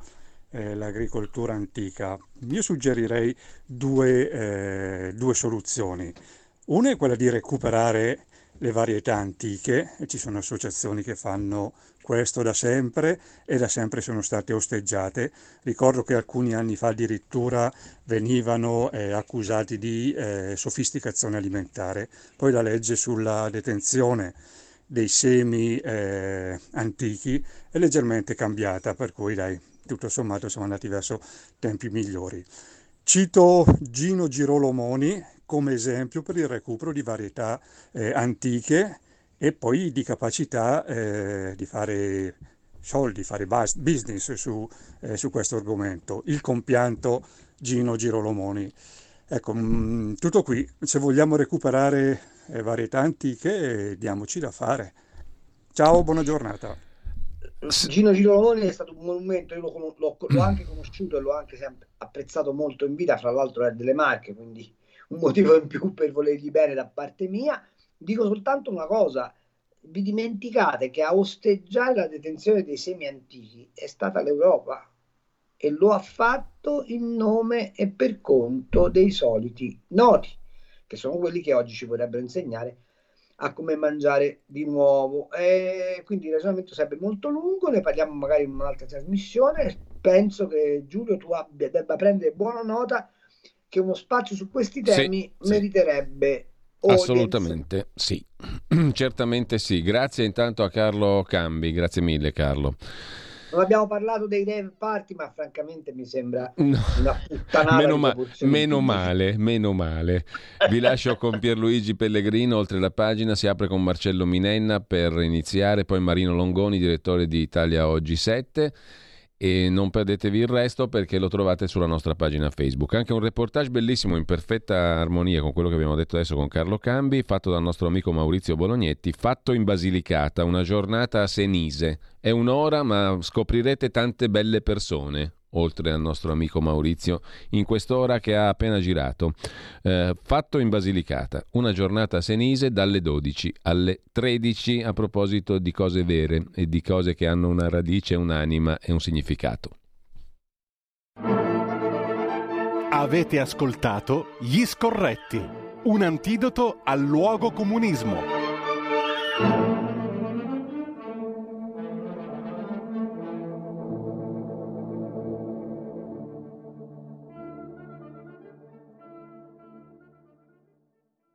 eh, l'agricoltura antica. Io suggerirei due, eh, due soluzioni. Una è quella di recuperare le varietà antiche, e ci sono associazioni che fanno questo da sempre e da sempre sono state osteggiate. Ricordo che alcuni anni fa addirittura venivano eh, accusati di eh, sofisticazione alimentare. Poi la legge sulla detenzione dei semi eh, antichi è leggermente cambiata, per cui dai, tutto sommato siamo andati verso tempi migliori. Cito Gino Girolomoni come esempio per il recupero di varietà eh, antiche e poi di capacità eh, di fare soldi, fare business su, eh, su, questo argomento. Il compianto Gino Girolomoni. Ecco, mh, mm, tutto qui. Se vogliamo recuperare eh, varietà antiche, diamoci da fare. Ciao, buona giornata. Gino Giroloni è stato un monumento, io l'ho, l'ho, l'ho anche conosciuto e l'ho anche apprezzato molto in vita, fra l'altro è delle Marche, quindi un motivo in più per volergli bene da parte mia. Dico soltanto una cosa, vi dimenticate che a osteggiare la detenzione dei semi antichi è stata l'Europa e lo ha fatto in nome e per conto dei soliti noti, che sono quelli che oggi ci vorrebbero insegnare a come mangiare di nuovo. E quindi il ragionamento sarebbe molto lungo, ne parliamo magari in un'altra trasmissione. Penso che Giulio tu abbia, debba prendere buona nota che uno spazio su questi temi sì, meriterebbe. Sì. Assolutamente sì, [CLEARS THROAT] certamente sì. Grazie intanto a Carlo Cambi, grazie mille Carlo. Non abbiamo parlato dei rave party, ma francamente mi sembra [LAUGHS] no. una puttanata. meno, ma- meno male, meno male. Vi lascio con Pierluigi Pellegrino, oltre la pagina si apre con Marcello Minenna per iniziare, poi Marino Longoni, direttore di Italia Oggi 7 e non perdetevi il resto perché lo trovate sulla nostra pagina Facebook. Anche un reportage bellissimo in perfetta armonia con quello che abbiamo detto adesso con Carlo Cambi, fatto dal nostro amico Maurizio Bolognetti, fatto in Basilicata, una giornata a Senise. È un'ora ma scoprirete tante belle persone oltre al nostro amico Maurizio, in quest'ora che ha appena girato. Eh, fatto in Basilicata, una giornata Senise dalle 12 alle 13 a proposito di cose vere e di cose che hanno una radice, un'anima e un significato. Avete ascoltato Gli Scorretti, un antidoto al luogo comunismo.